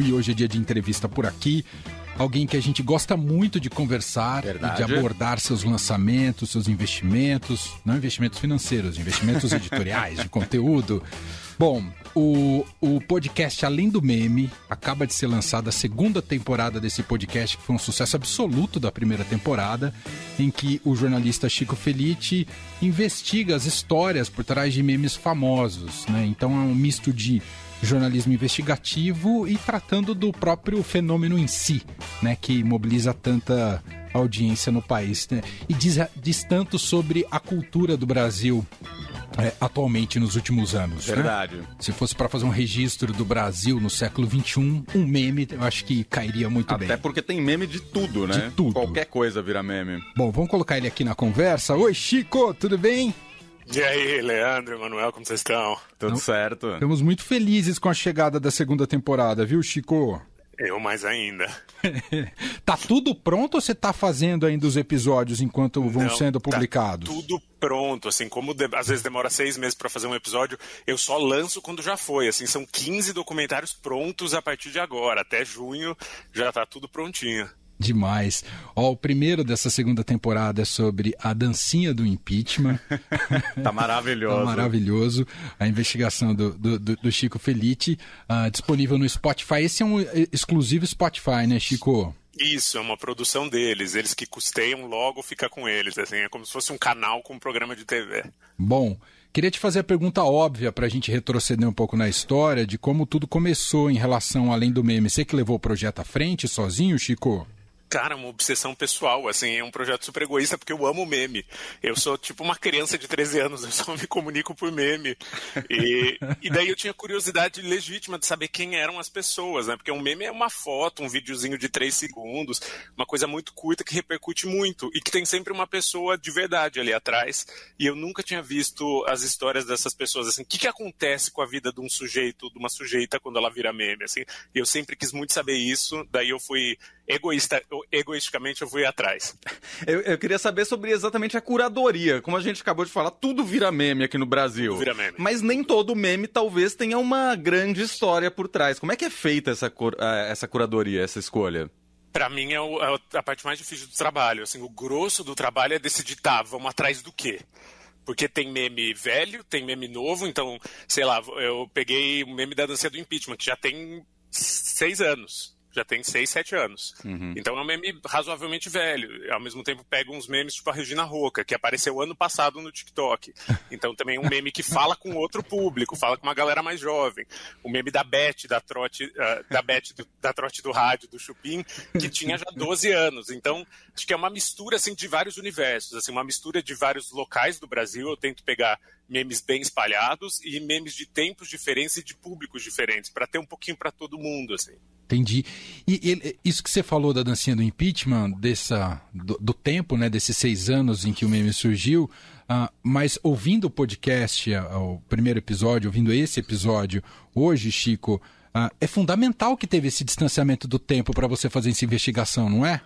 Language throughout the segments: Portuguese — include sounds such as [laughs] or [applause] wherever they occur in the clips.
E hoje é dia de entrevista por aqui. Alguém que a gente gosta muito de conversar Verdade. e de abordar seus lançamentos, seus investimentos, não investimentos financeiros, investimentos [laughs] editoriais, de conteúdo. Bom, o, o podcast Além do Meme acaba de ser lançada a segunda temporada desse podcast, que foi um sucesso absoluto da primeira temporada, em que o jornalista Chico Felice investiga as histórias por trás de memes famosos. Né? Então é um misto de jornalismo investigativo e tratando do próprio fenômeno em si, né, que mobiliza tanta audiência no país. Né? E diz, diz tanto sobre a cultura do Brasil é, atualmente nos últimos anos. né? Verdade. Se fosse para fazer um registro do Brasil no século XXI, um meme eu acho que cairia muito Até bem. porque tem meme de tudo, né? De tudo. Qualquer coisa vira meme. Bom, vamos colocar ele aqui na conversa. Oi, Chico, tudo bem? E aí, Leandro, Emanuel, como vocês estão? Tudo Não. certo. Estamos muito felizes com a chegada da segunda temporada, viu, Chico? Eu mais ainda. [laughs] tá tudo pronto ou você tá fazendo ainda os episódios enquanto vão Não, sendo tá publicados? tudo pronto, assim, como de- às vezes demora seis meses pra fazer um episódio, eu só lanço quando já foi, assim, são 15 documentários prontos a partir de agora, até junho já tá tudo prontinho. Demais. Ó, o primeiro dessa segunda temporada é sobre a dancinha do impeachment. [laughs] Tá maravilhoso. Tá maravilhoso. A investigação do, do, do- Chico Felice, ah, disponível no Spotify. Esse é um eh, exclusivo Spotify, né, Chico? Isso, é uma produção deles, eles que custeiam, logo fica com eles, assim, é como se fosse um canal com um programa de TV. Bom, queria te fazer a pergunta óbvia para a gente retroceder um pouco na história de como tudo começou em relação além do meme. Você que levou o projeto à frente sozinho, Chico? Cara, uma obsessão pessoal, assim, é um projeto super egoísta porque eu amo meme. Eu sou tipo uma criança de 13 anos, eu só me comunico por meme. E, e daí eu tinha curiosidade legítima de saber quem eram as pessoas, né? Porque um meme é uma foto, um videozinho de 3 segundos, uma coisa muito curta que repercute muito e que tem sempre uma pessoa de verdade ali atrás. E eu nunca tinha visto as histórias dessas pessoas, assim, o que, que acontece com a vida de um sujeito, de uma sujeita quando ela vira meme, assim. E eu sempre quis muito saber isso, daí eu fui egoísta, eu- egoisticamente eu fui atrás. [laughs] Eu, eu queria saber sobre exatamente a curadoria. Como a gente acabou de falar, tudo vira meme aqui no Brasil. Tudo vira meme. Mas nem todo meme talvez tenha uma grande história por trás. Como é que é feita essa, cur- eh, essa curadoria, essa escolha? Pra mim é, o- é a parte mais difícil do trabalho. Assim, o grosso do trabalho é decidir, tá, vamos atrás do quê? Porque tem meme velho, tem meme novo, então, sei lá, eu peguei o meme da dança do impeachment, que já tem seis anos. Já tem seis, sete anos. Então é um meme razoavelmente velho. Ao mesmo tempo pego uns memes tipo a Regina Roca, que apareceu ano passado no TikTok. [laughs] Então também é um meme que fala com outro público, fala com uma galera mais jovem. O meme da Beth, da trote, ah, da Beth do, da trote do rádio, do Chupim, que tinha já 12 anos. Então, acho que é uma mistura assim de vários universos, assim, uma mistura de vários locais do Brasil. Eu tento pegar memes bem espalhados e memes de tempos diferentes e de públicos diferentes, para ter um pouquinho para todo mundo, assim. Entendi. E, isso que você falou da dancinha do impeachment, dessa, do, do tempo, né, desses seis anos em que o meme surgiu, ah, mas ouvindo o podcast, ah, o primeiro episódio, ouvindo esse episódio hoje, Chico, ah, é fundamental que teve esse distanciamento do tempo para você fazer essa investigação, não é?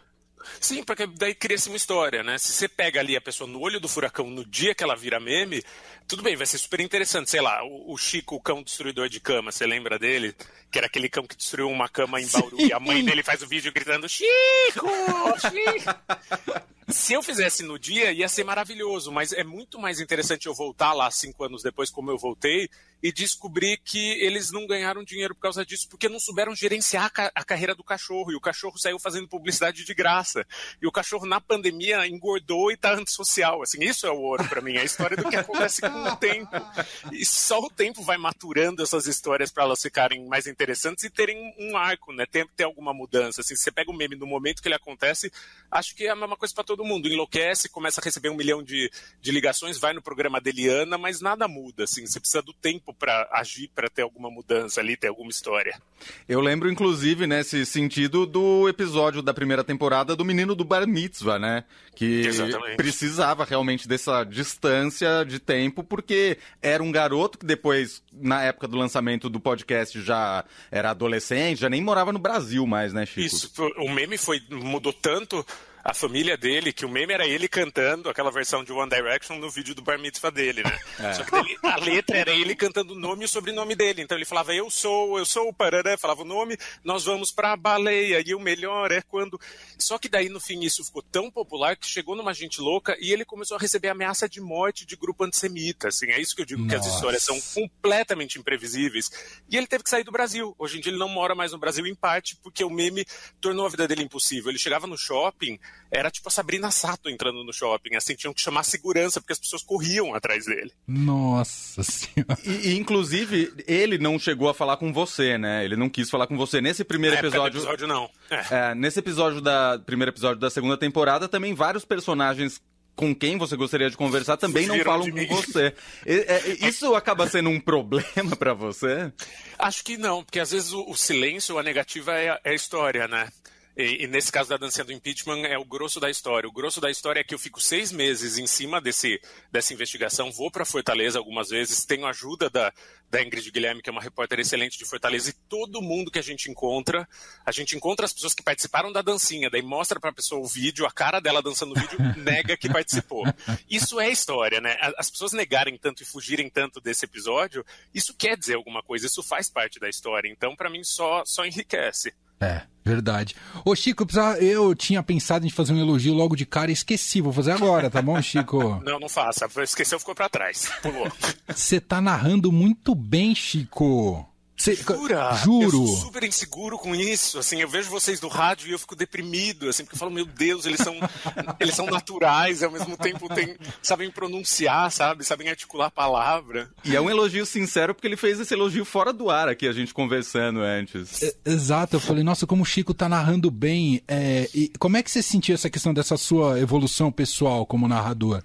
Sim, porque daí cria-se uma história, né? Se você pega ali a pessoa no olho do furacão no dia que ela vira meme, tudo bem, vai ser super interessante. Sei lá, o, o Chico, o cão destruidor de cama, você lembra dele? Que era aquele cão que destruiu uma cama em Bauru e a mãe dele faz o vídeo gritando Chico! Chico! [laughs] Se eu fizesse no dia, ia ser maravilhoso, mas é muito mais interessante eu voltar lá cinco anos depois, como eu voltei, e descobrir que eles não ganharam dinheiro por causa disso, porque não souberam gerenciar a, ca- a carreira do cachorro, e o cachorro saiu fazendo publicidade de graça. E o cachorro, na pandemia, engordou e tá antissocial. Assim, isso é o ouro pra mim, é a história do que acontece com o tempo. E só o tempo vai maturando essas histórias para elas ficarem mais interessantes e terem um arco, né? Ter, ter alguma mudança. Assim, se você pega o meme no momento que ele acontece, acho que é a mesma coisa para todo mundo. Enlouquece, começa a receber um milhão de, de ligações, vai no programa da Eliana, mas nada muda. Assim, você precisa do tempo para agir, para ter alguma mudança ali, ter alguma história. Eu lembro, inclusive, nesse sentido, do episódio da primeira temporada do menino do Bar Mitzvah, né? Que Exatamente. precisava realmente dessa distância de tempo, porque era um garoto que depois, na época do lançamento do podcast, já era adolescente, já nem morava no Brasil mais, né, Chico? Isso, o meme foi, mudou tanto a família dele, que o meme era ele cantando aquela versão de One Direction no vídeo do bar mitzvah dele, né? [laughs] É. Só que dele, a letra era ele cantando o nome e o sobrenome dele. Então ele falava, eu sou, eu sou o Parará, falava o nome, nós vamos pra baleia, e o melhor é quando. Só que daí no fim isso ficou tão popular que chegou numa gente louca e ele começou a receber ameaça de morte de grupo antissemita. Assim, é isso que eu digo Nossa. que as histórias são completamente imprevisíveis. E ele teve que sair do Brasil. Hoje em dia ele não mora mais no Brasil, em parte porque o meme tornou a vida dele impossível. Ele chegava no shopping, era tipo a Sabrina Sato entrando no shopping, assim, tinham que chamar segurança porque as pessoas corriam atrás dele. Nossa senhora. E, e, inclusive, ele não chegou a falar com você, né? Ele não quis falar com você. Nesse primeiro episódio. episódio, não. É. É, nesse episódio da. Primeiro episódio da segunda temporada, também vários personagens com quem você gostaria de conversar também não falam com você. É, [laughs] isso acaba sendo um problema para você? Acho que não, porque às vezes o, o silêncio, a negativa é a, é a história, né? E, e, nesse caso da dancinha do impeachment é o grosso da história. O grosso da história é que eu fico seis meses em cima desse, dessa investigação, vou para Fortaleza algumas vezes, tenho ajuda da, da Ingrid Guilherme, que é uma repórter excelente de Fortaleza, e todo mundo que a gente encontra, a gente encontra as pessoas que participaram da dancinha, daí mostra para a pessoa o vídeo, a cara dela dançando o vídeo, [laughs] nega que participou. Isso é história, né? As pessoas negarem tanto e fugirem tanto desse episódio, isso quer dizer alguma coisa, isso faz parte da história. Então, para mim, só, só enriquece. É, verdade. Ô, Chico, eu tinha pensado em fazer um elogio logo de cara e esqueci. Vou fazer agora, tá bom, Chico? [laughs] Não, não faça. Esqueceu, ficou para trás. Pulou. Você tá narrando muito bem, Chico. Cê, Jura? Juro. Eu sou super inseguro com isso. Assim, eu vejo vocês do rádio e eu fico deprimido, assim, porque eu falo, meu Deus, eles são, [laughs] eles são naturais ao mesmo tempo tem, sabem pronunciar, sabe? Sabem articular a palavra. E é um elogio sincero porque ele fez esse elogio fora do ar aqui, a gente conversando antes. É, exato, eu falei, nossa, como o Chico tá narrando bem. É, e como é que você sentiu essa questão dessa sua evolução pessoal como narrador?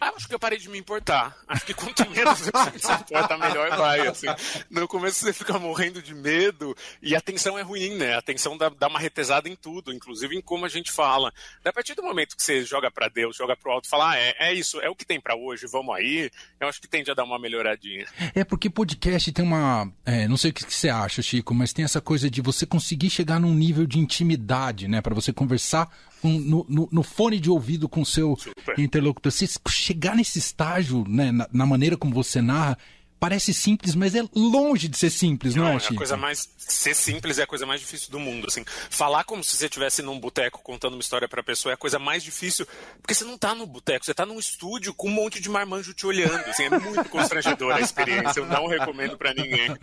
Ah, acho que eu parei de me importar. Acho que quanto menos você se importa, melhor vai. Assim. No começo você fica morrendo de medo e a tensão é ruim, né? A tensão dá, dá uma retesada em tudo, inclusive em como a gente fala. a partir do momento que você joga para Deus, joga pro alto e fala, ah, é, é isso, é o que tem para hoje, vamos aí, eu acho que tende a dar uma melhoradinha. É porque podcast tem uma. É, não sei o que você acha, Chico, mas tem essa coisa de você conseguir chegar num nível de intimidade, né? para você conversar no, no, no, fone de ouvido com seu Super. interlocutor. Se chegar nesse estágio, né, na, na maneira como você narra, parece simples, mas é longe de ser simples, não, não é? A coisa mais ser simples é a coisa mais difícil do mundo, assim. Falar como se você estivesse num boteco contando uma história para a pessoa é a coisa mais difícil, porque você não está no boteco, você está num estúdio com um monte de marmanjo te olhando, assim, é muito constrangedora a experiência, eu não recomendo para ninguém.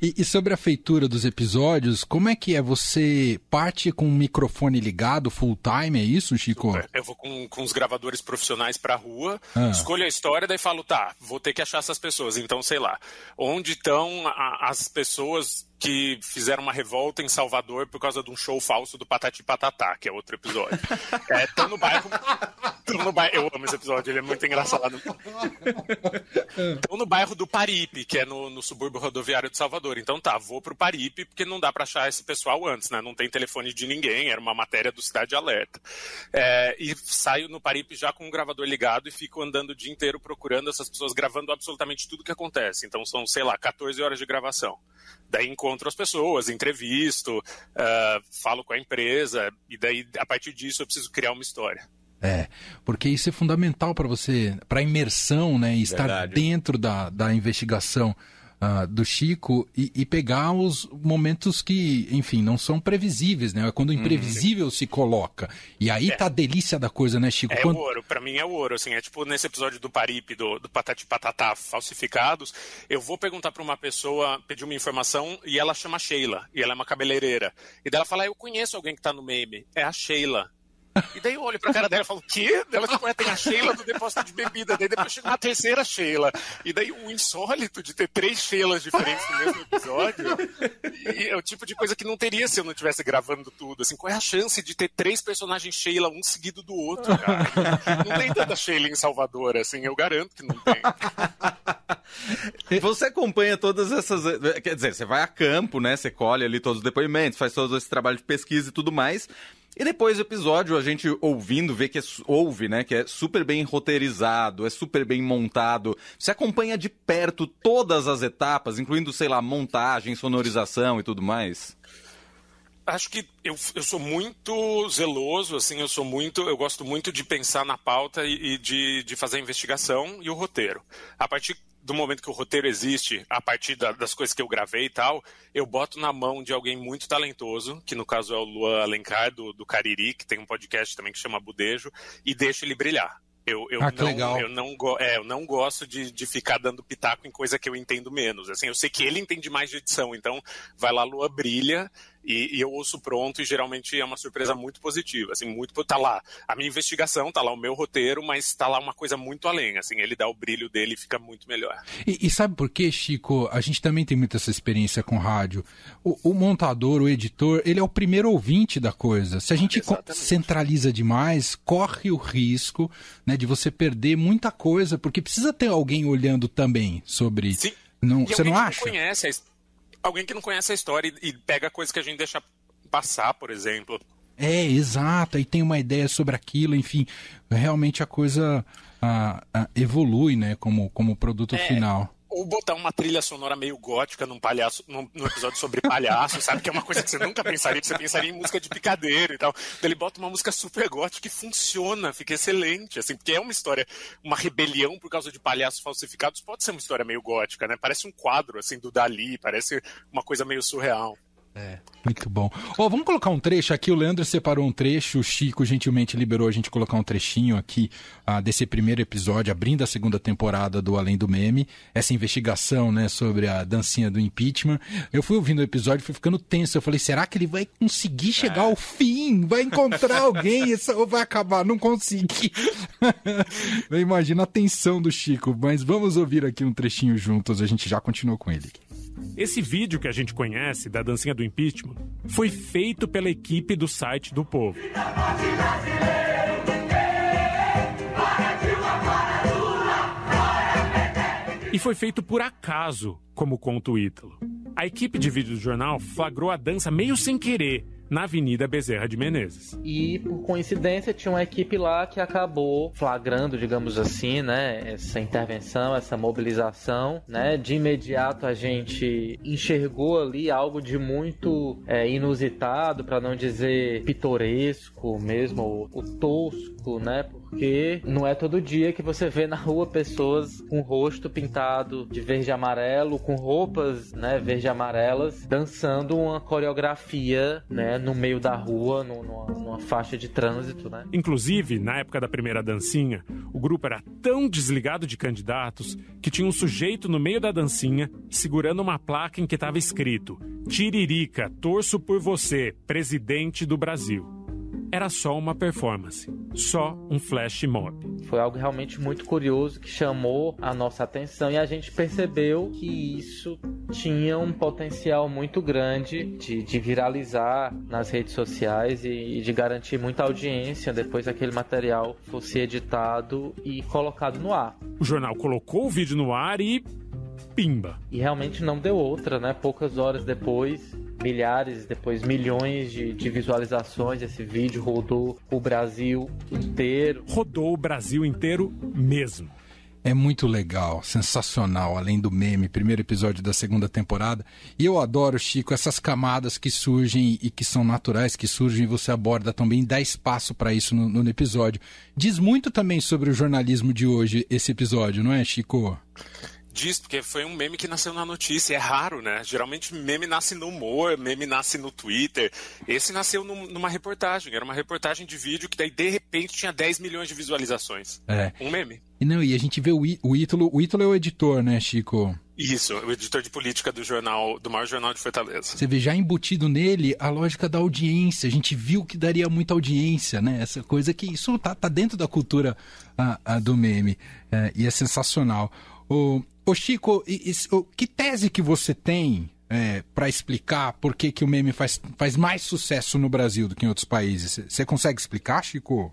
E, e, sobre a feitura dos episódios, como é que é? Você parte com o microfone ligado full time, é isso, Chico? Super. Eu vou com, com os gravadores profissionais pra rua, ah. escolho a história, daí falo, tá, vou ter que achar essas pessoas então, sei lá, onde estão as pessoas que fizeram uma revolta em Salvador por causa de um show falso do Patati Patatá, que é outro episódio. [laughs] É, tão no bairro. Tão no bairro eu amo esse episódio, ele é muito engraçado. Estão no bairro do Paripe, que é no, no, subúrbio rodoviário de Salvador. Então tá, vou pro Paripe, porque não dá para achar esse pessoal antes, né? Não tem telefone de ninguém, era uma matéria do Cidade Alerta. É, e saio no Paripe já com o gravador ligado e fico andando o dia inteiro procurando essas pessoas, gravando absolutamente tudo que acontece. Então são, sei lá, 14 horas de gravação. Daí encontro as pessoas, entrevisto, uh, falo com a empresa, e daí, a partir disso, eu preciso criar uma história. É, porque isso é fundamental para você, para a imersão, né? E estar Verdade. dentro da, da investigação uh, do Chico e, e, pegar os momentos que, enfim, não são previsíveis, né? É quando o uhum. imprevisível uhum. se coloca. E aí é. tá a delícia da coisa, né, Chico? É quando... o ouro, pra mim é o ouro, assim, é tipo nesse episódio do Paripe, do, do Patati Patatá falsificados, eu vou perguntar para uma pessoa, pedir uma informação e ela chama Sheila, e ela é uma cabeleireira. E dela fala, ah, eu conheço alguém que tá no meme, é a Sheila. E daí eu olho pra cara dela e falo, o quê? Ela tipo, é, tem a Sheila do depósito de bebida. Daí depois chega uma terceira Sheila. E daí o insólito de ter três Sheilas diferentes no mesmo episódio. E é o tipo de coisa que não teria se eu não estivesse gravando tudo. Assim, qual é a chance de ter três personagens Sheila, um seguido do outro, cara? Não tem tanta Sheila em Salvador, assim, eu garanto que não tem. Você acompanha todas essas. Quer dizer, você vai a campo, né? Você colhe ali todos os depoimentos, faz todo esse trabalho de pesquisa e tudo mais. E depois do episódio, a gente ouvindo, vê que é, ouve, né, que é super bem roteirizado, é super bem montado. Você acompanha de perto todas as etapas, incluindo, sei lá, montagem, sonorização e tudo mais. acho que eu, eu sou muito zeloso, assim, eu sou muito, eu gosto muito de pensar na pauta e, e de, de fazer a investigação e o roteiro. A partir do momento que o roteiro existe, a partir da, das coisas que eu gravei e tal, eu boto na mão de alguém muito talentoso, que no caso é o Luan Alencar, do, do Cariri, que tem um podcast também que chama Budejo, e deixo ele brilhar. Eu, eu, ah, não, eu, não, é, eu não gosto de, de ficar dando pitaco em coisa que eu entendo menos. Assim, eu sei que ele entende mais de edição, então vai lá, Lua brilha, e, e, eu ouço pronto e geralmente é uma surpresa muito positiva, assim, muito tá lá a minha investigação, tá lá o meu roteiro, mas tá lá uma coisa muito além, assim, ele dá o brilho dele e fica muito melhor. E, e sabe por quê, Chico? A gente também tem muita essa experiência com rádio. O, o montador, o editor, ele é o primeiro ouvinte da coisa. Se a gente Exatamente. centraliza demais, corre o risco, né, de você perder muita coisa, porque precisa ter alguém olhando também sobre. Sim. Não, você não acha? Não conhece a alguém que não conhece a história e, e pega coisas que a gente deixa passar, por exemplo. É, exato, e tem uma ideia sobre aquilo, enfim, realmente a coisa ah, ah, evolui, né, como, como produto é, final ou botar uma trilha sonora meio gótica num palhaço, num, num, episódio sobre palhaço, sabe? Que é uma coisa que você nunca pensaria, que você pensaria em música de picadeiro e tal. Então ele bota uma música super gótica que funciona, fica excelente, assim, porque é uma história, uma rebelião por causa de palhaços falsificados, pode ser uma história meio gótica, né? Parece um quadro, assim, do Dali, parece uma coisa meio surreal. É, muito bom. Ó, oh, vamos colocar um trecho aqui. O Leandro separou um trecho, o Chico gentilmente liberou a gente colocar um trechinho aqui ah, desse primeiro episódio, abrindo a segunda temporada do Além do Meme. Essa investigação, né, sobre a dancinha do impeachment. Eu fui ouvindo o episódio, fui ficando tenso. Eu falei, será que ele vai conseguir chegar é. ao fim? Vai encontrar [laughs] alguém? ou vai acabar? Não consegui. [laughs] Imagina a tensão do Chico. Mas vamos ouvir aqui um trechinho juntos. A gente já continuou com ele. Esse vídeo que a gente conhece da dancinha do impeachment foi feito pela equipe do site do Povo. E foi feito por acaso, como conta o Ítalo. A equipe de vídeo do jornal flagrou a dança meio sem querer na Avenida Bezerra de Menezes. E por coincidência tinha uma equipe lá que acabou flagrando, digamos assim, né, essa intervenção, essa mobilização, né? De imediato a gente enxergou ali algo de muito é, inusitado, para não dizer pitoresco mesmo, o, tosco, né? porque não é todo dia que você vê na rua pessoas com rosto pintado de verde e amarelo, com roupas, né, verde e amarelas, dançando uma coreografia, né, no meio da rua, numa, numa faixa de trânsito, né? Inclusive, na época da primeira dancinha, o grupo era tão desligado de candidatos que tinha um sujeito no meio da dancinha segurando uma placa em que estava escrito: Tiririca, torço por você, presidente do Brasil era só uma performance, só um flash mob. Foi algo realmente muito curioso que chamou a nossa atenção e a gente percebeu que isso tinha um potencial muito grande de, de viralizar nas redes sociais e, e de garantir muita audiência depois que aquele material fosse editado e colocado no ar. O jornal colocou o vídeo no ar e pimba. E realmente não deu outra, né? Poucas horas depois, milhares, depois milhões de, de visualizações. Esse vídeo rodou o Brasil inteiro. Rodou o Brasil inteiro mesmo. É muito legal, sensacional, além do meme, primeiro episódio da segunda temporada. E eu adoro, Chico, essas camadas que surgem e que são naturais, que surgem e você aborda também, dá espaço para isso no, no episódio. Diz muito também sobre o jornalismo de hoje, esse episódio, não é, Chico? Diz, porque foi um meme que nasceu na notícia. É raro, né? Geralmente meme nasce no humor, meme nasce no Twitter. Esse nasceu num, numa reportagem. Era uma reportagem de vídeo que daí de repente tinha 10 milhões de visualizações. É. Um meme. E não, e a gente vê o, o Ítalo. O Ítalo é o editor, né, Chico? Isso, o editor de política do jornal, do maior jornal de Fortaleza. Você vê já embutido nele a lógica da audiência. A gente viu que daria muita audiência, né? Essa coisa que isso tá, tá dentro da cultura a, a do meme. É, e é sensacional. O, Ô Chico, que tese que você tem é, para explicar por que, que o meme faz, faz mais sucesso no Brasil do que em outros países? Você consegue explicar, Chico?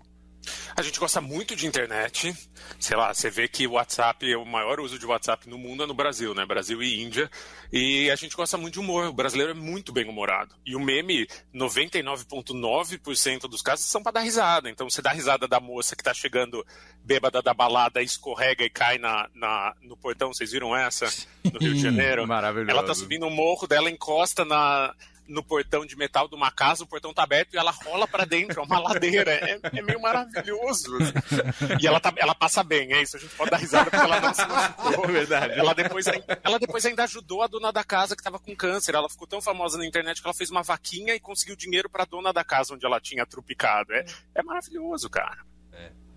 A gente gosta muito de internet. Sei lá, você vê que o WhatsApp, o maior uso de WhatsApp no mundo é no Brasil, né? Brasil e Índia. E a gente gosta muito de humor. O brasileiro é muito bem humorado. E o meme, 99,9% dos casos são para dar risada. Então você dá risada da moça que tá chegando bêbada da balada, escorrega e cai na, na no portão. Vocês viram essa? No Rio de Janeiro. [laughs] Maravilhoso. Ela tá subindo um morro dela, encosta na, no portão de metal de uma casa, o portão tá aberto e ela rola para dentro, é uma ladeira. É, é meio maravilhoso. Assim. E ela, tá, ela passa bem, é isso. A gente pode dar risada porque ela não se machucou. É verdade. Ela depois, ela depois ainda ajudou a dona da casa que estava com câncer. Ela ficou tão famosa na internet que ela fez uma vaquinha e conseguiu dinheiro para a dona da casa onde ela tinha trupicado. É, é maravilhoso, cara.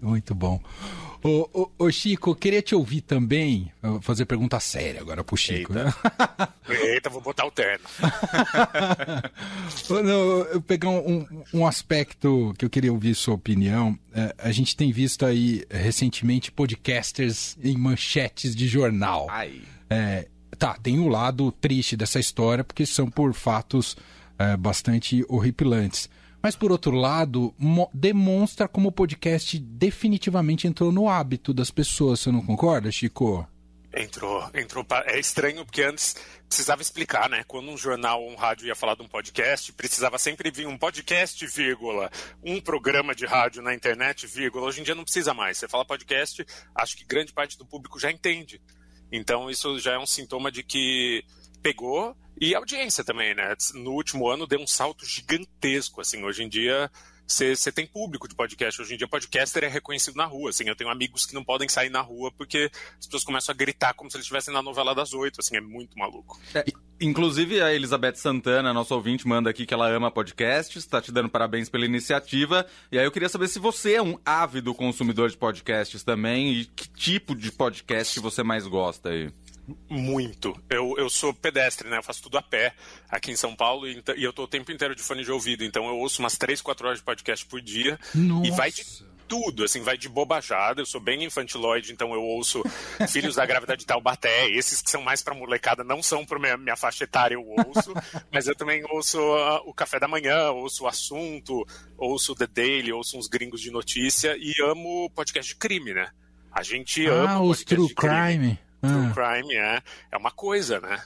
Muito bom. Ô, ô, ô, Chico, queria te ouvir também, fazer pergunta séria agora pro Chico. Eita, né? [laughs] Eita vou botar o terno. [laughs] eu pegar um, um, aspecto que eu queria ouvir sua opinião. É, a gente tem visto aí recentemente podcasters em manchetes de jornal. Ai. É, tá, tem o um lado triste dessa história, porque são por fatos é, bastante horripilantes. Mas, por outro lado, demonstra como o podcast definitivamente entrou no hábito das pessoas. Você não concorda, Chico? Entrou, entrou. É estranho porque antes precisava explicar, né? Quando um jornal ou um rádio ia falar de um podcast, precisava sempre vir um podcast, vírgula, um programa de rádio na internet, vírgula. Hoje em dia não precisa mais. Você fala podcast, acho que grande parte do público já entende. Então isso já é um sintoma de que pegou e a audiência também, né? No último ano deu um salto gigantesco, assim. Hoje em dia você tem público de podcast. Hoje em dia, podcaster é reconhecido na rua. Assim, eu tenho amigos que não podem sair na rua porque as pessoas começam a gritar como se eles estivessem na novela das oito. Assim, é muito maluco. É, inclusive, a Elizabeth Santana, nosso ouvinte, manda aqui que ela ama podcasts, está te dando parabéns pela iniciativa. E aí eu queria saber se você é um ávido consumidor de podcasts também e que tipo de podcast você mais gosta aí. Muito. Eu, eu sou pedestre, né? Eu faço tudo a pé aqui em São Paulo e, e eu tô o tempo inteiro de fone de ouvido. Então eu ouço umas 3, 4 horas de podcast por dia. Nossa. E vai de tudo, assim, vai de bobajada. Eu sou bem infantiloide, então eu ouço Filhos da Grávida de Taubaté. Esses que são mais pra molecada não são pra minha, minha faixa etária, eu ouço. mas eu também ouço uh, o Café da Manhã, ouço o Assunto, ouço The Daily, ouço uns gringos de notícia e amo podcast de crime, né? A gente ah, ama os True crime. crime. True ah. crime é, é uma coisa, né?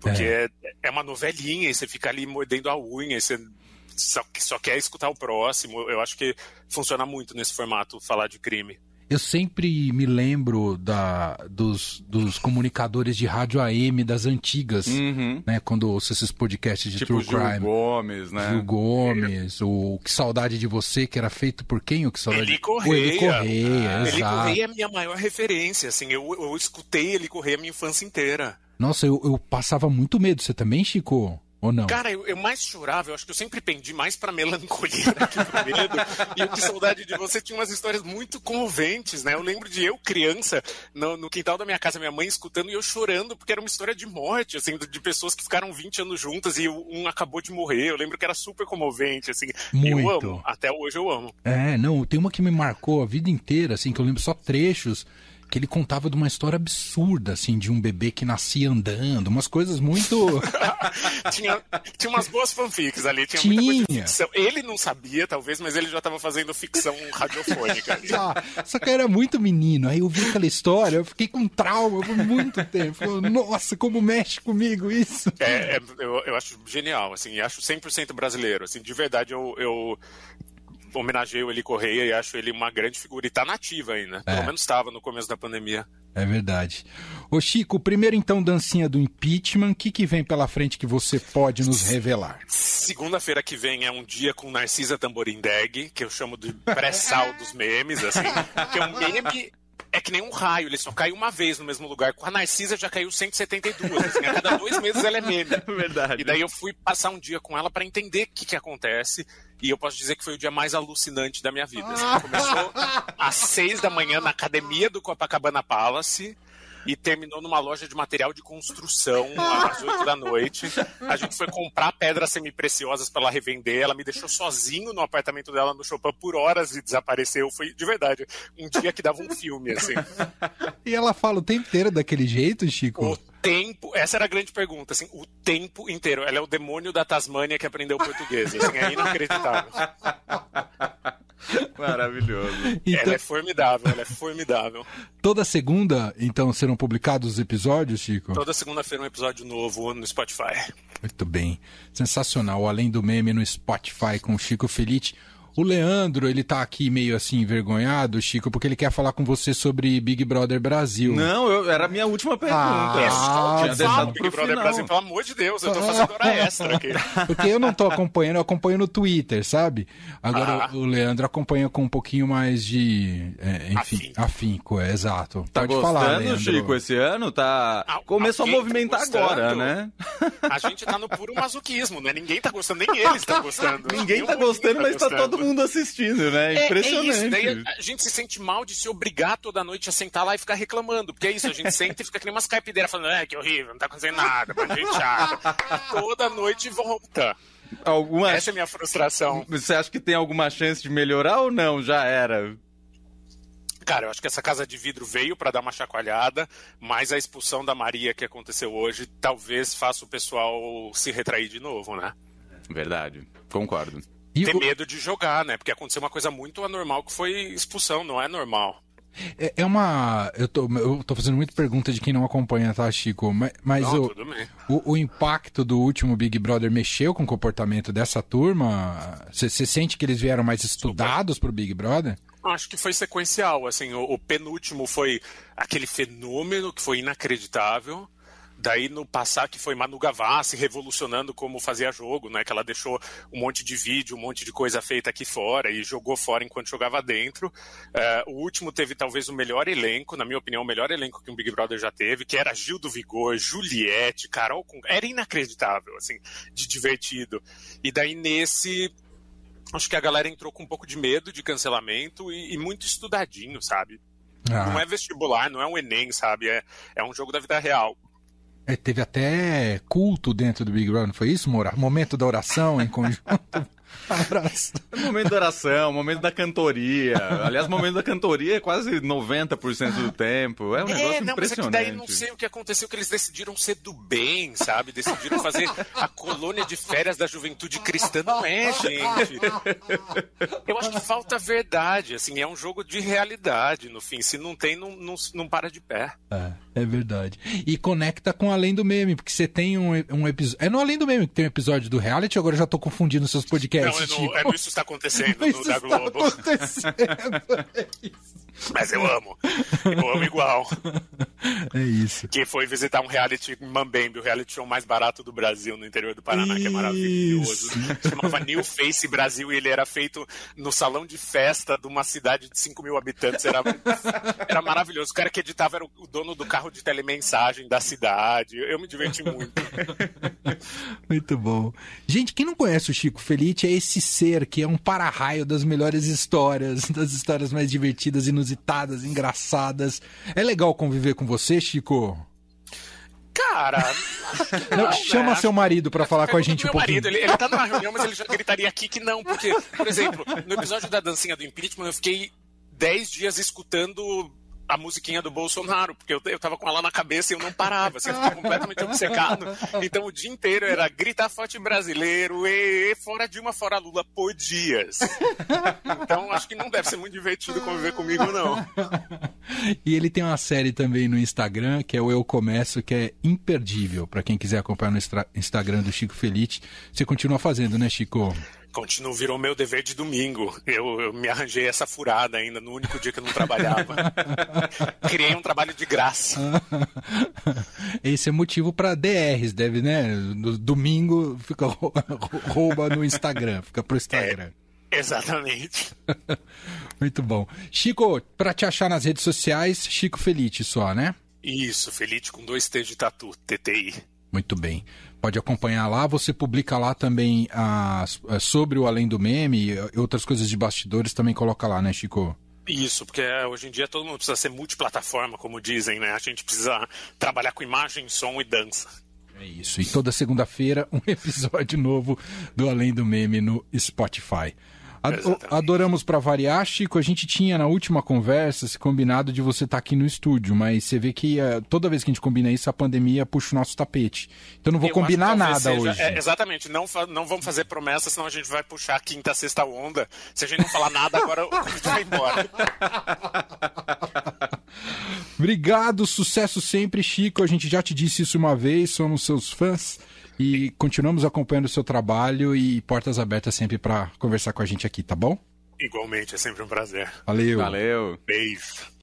Porque é. é. é uma novelinha e você fica ali mordendo a unha e você só, só quer escutar o próximo. Eu acho que funciona muito nesse formato falar de crime. Eu sempre me lembro da, dos, dos comunicadores de rádio AM das antigas, uhum. né? Quando ouço esses podcasts de tipo True Gil Crime. Gomes, né? Gil Gomes, o Que Saudade de Você, que era feito por quem? O Que Saudade Eli Correia. O Eli Correia, ah, Eli Correia é a minha maior referência, assim. Eu, eu escutei Eli Correia a minha infância inteira. Nossa, eu, eu passava muito medo. Você também, Chico? Ou não? Cara, eu, eu, mais chorava, eu acho que eu sempre pendi mais pra melancolia do que pro medo. e que saudade de você tinha umas histórias muito comoventes, né? Eu lembro de eu, criança, no, no, quintal da minha casa, minha mãe escutando e eu chorando, porque era uma história de morte, assim, de pessoas que ficaram 20 anos juntas e um acabou de morrer. Eu lembro que era super comovente, assim. Muito. Eu amo, até hoje eu amo. É, não, tem uma que me marcou a vida inteira, assim, que eu lembro só trechos que ele contava de uma história absurda, assim, de um bebê que nascia andando, umas coisas muito. [laughs] tinha, tinha umas boas fanfics ali, tinha, tinha. muita coisa ficção. Ele não sabia, talvez, mas ele já estava fazendo ficção radiofônica. [laughs] já, só que era muito menino. Aí eu vi aquela história, eu fiquei com trauma por muito tempo. Nossa, como mexe comigo isso. É, é eu, eu acho genial, assim, acho 100% brasileiro. Assim, de verdade, eu, eu homenageio ele Correia e acho ele uma grande figura. E tá nativa ainda. É. Pelo menos estava no começo da pandemia. É verdade. Ô Chico, primeiro então, dancinha do impeachment. O que, que vem pela frente que você pode nos revelar? Segunda-feira que vem é um dia com Narcisa Tamborindeg, que eu chamo de pré-sal dos memes, assim. Que é um meme é que nem um raio, ele só cai uma vez no mesmo lugar. Com a Narcisa já caiu 172. Assim, a cada dois meses ela é meme. [laughs] Verdade. E daí eu fui passar um dia com ela para entender o que, que acontece. E eu posso dizer que foi o dia mais alucinante da minha vida. Assim, começou às seis da manhã na academia do Copacabana Palace e terminou numa loja de material de construção às 8 da noite. A gente foi comprar pedras semi-preciosas para ela revender. Ela me deixou sozinho no apartamento dela no Chopin por horas e desapareceu. Foi de verdade um dia que dava um filme, assim. E ela fala o tempo inteiro daquele jeito, Chico? O tempo, essa era a grande pergunta, assim, o tempo inteiro. Ela é o demônio da Tasmânia que aprendeu português, assim, é inacreditável. [laughs] Maravilhoso. [laughs] Então, ela é formidável, ela é formidável. Toda segunda, então, serão publicados os episódios, Chico? Toda segunda-feira um episódio novo no Spotify. Muito bem. Sensacional. Além do meme no Spotify com o Chico Felite. O Leandro, ele tá aqui meio assim envergonhado, Chico, porque ele quer falar com você sobre Big Brother Brasil. Não, eu, era a minha última pergunta. Ah, é só Tinha Big Brother final. Brasil, pelo amor de Deus, eu tô fazendo hora extra aqui. [laughs] Porque eu não tô acompanhando, eu acompanho no Twitter, sabe? Agora ah. o Leandro acompanha com um pouquinho mais de, é, enfim, afinco, afinco é, exato. Tá Pode gostando, falar, Leandro. Chico, esse ano? Tá... Ah, Começou a movimentar tá agora, né? A gente tá no puro masoquismo, né? Ninguém tá gostando, nem eles estão [laughs] gostando. Ninguém tá gostando, tá mas tá todo mundo assistindo, né? Impressionante. É, é isso. Daí a gente se sente mal de se obrigar toda noite a sentar lá e ficar reclamando. Porque é isso, a gente [laughs] senta e fica que nem umas caipideiras falando, é, que horrível, não tá acontecendo nada, mas gente chata. Toda noite volta. Alguma... Essa é a minha frustração. Você acha que tem alguma chance de melhorar ou não? Já era. Cara, eu acho que essa casa de vidro veio para dar uma chacoalhada, mas a expulsão da Maria que aconteceu hoje talvez faça o pessoal se retrair de novo, né? Verdade, concordo. Ter o... medo de jogar, né? Porque aconteceu uma coisa muito anormal que foi expulsão, não é normal. É, é uma. Eu tô, eu tô fazendo muita pergunta de quem não acompanha, tá, Chico? Mas, mas não, o, o, o, impacto do último Big Brother mexeu com o comportamento dessa turma? Você sente que eles vieram mais estudados pro Big Brother? Acho que foi sequencial. Assim, o, o penúltimo foi aquele fenômeno que foi inacreditável. Daí no passar que foi Manu Gavassi revolucionando como fazia jogo, né? Que ela deixou um monte de vídeo, um monte de coisa feita aqui fora e jogou fora enquanto jogava dentro. Uh, o último teve talvez o melhor elenco, na minha opinião, o melhor elenco que um Big Brother já teve, que era Gil do Vigor, Juliette, Carol com... Era inacreditável, assim, de divertido. E daí nesse acho que a galera entrou com um pouco de medo de cancelamento e, e muito estudadinho, sabe? Ah. Não é vestibular, não é um Enem, sabe? É, é um jogo da vida real. É, teve até culto dentro do Big Brother, não foi isso, Moura? Momento da oração em conjunto. [laughs] É momento da oração, momento da cantoria. Aliás, momento da cantoria é quase 90% do tempo. É um é, negócio não, impressionante. Mas é que daí não sei o que aconteceu, que eles decidiram ser do bem, sabe? Decidiram fazer a colônia de férias da juventude cristã. Não é, gente. Eu acho que falta verdade, assim, é um jogo de realidade, no fim. Se não tem, não, não, não para de pé. É, é verdade. E conecta com Além do Meme, porque você tem um, um episódio... É no Além do Meme que tem um episódio do reality, agora eu já tô confundindo seus podcasts. Não, é no, é no Isso Está Acontecendo, no, da Globo. Está acontecendo, é isso. Mas eu amo. Eu amo igual. É isso. Que foi visitar um reality Mambembe, o reality show mais barato do Brasil, no interior do Paraná, isso. que é maravilhoso. [laughs] Chamava New Face Brasil e ele era feito no salão de festa de uma cidade de 5 mil habitantes. Era, era maravilhoso. O cara que editava era o dono do carro de telemensagem da cidade. Eu me diverti muito. [laughs] Muito bom. Gente, quem não conhece o Chico Felite é esse ser que é um para-raio das melhores histórias, das histórias mais divertidas e nos inusitadas, engraçadas. É legal conviver com você, Chico? Cara, não, chama né? seu marido para falar com a gente um pouquinho. Marido, ele, ele tá numa reunião, mas ele já gritaria aqui que não, porque, por exemplo, no episódio da dancinha do impeachment, eu fiquei 10 dias escutando a musiquinha do Bolsonaro, porque eu, eu tava com ela na cabeça e eu não parava, assim, eu fiquei completamente [laughs] obcecado. Então o dia inteiro era gritar forte brasileiro, e, e fora Dilma, fora Lula, por dias. Então acho que não deve ser muito divertido conviver comigo, não. E ele tem uma série também no Instagram, que é o Eu Começo, que é imperdível. para quem quiser acompanhar no Instagram do Chico Felite. Você continua fazendo, né, Chico? Continuo, virou meu dever de domingo. Eu, eu, me arranjei essa furada ainda no único dia que eu não trabalhava. [laughs] Criei um trabalho de graça. [laughs] Esse é motivo para DRs, deve, né? No domingo fica rouba no Instagram, fica pro Instagram. É, exatamente. [laughs] Muito bom. Chico, para te achar nas redes sociais, Chico Felite só, né? Isso, Felite com dois T de tatu, TTI. Muito bem pode acompanhar lá. Você publica lá também as, é, sobre o Além do Meme e outras coisas de bastidores também coloca lá, né, Chico? Isso, porque é, hoje em dia todo mundo precisa ser multiplataforma, como dizem, né? A gente precisa trabalhar com imagem, som e dança. É isso. E toda segunda-feira [laughs] um episódio novo do Além do Meme no Spotify. Adoramos para variar, Chico. A gente tinha na última conversa se combinado de você estar tá aqui no estúdio, mas você vê que uh, toda vez que a gente combina isso, a pandemia puxa o nosso tapete. Então não vou Eu combinar nada seja, hoje. É, exatamente. Não, não vamos fazer promessas, senão a gente vai puxar a quinta, sexta onda. Se a gente não falar nada, agora a [laughs] gente vai embora. Obrigado, sucesso sempre, Chico. A gente já te disse isso uma vez, somos seus fãs. E continuamos acompanhando o seu trabalho e portas abertas sempre para conversar com a gente aqui, tá bom? Igualmente, é sempre um prazer. Valeu. Valeu. Beijo.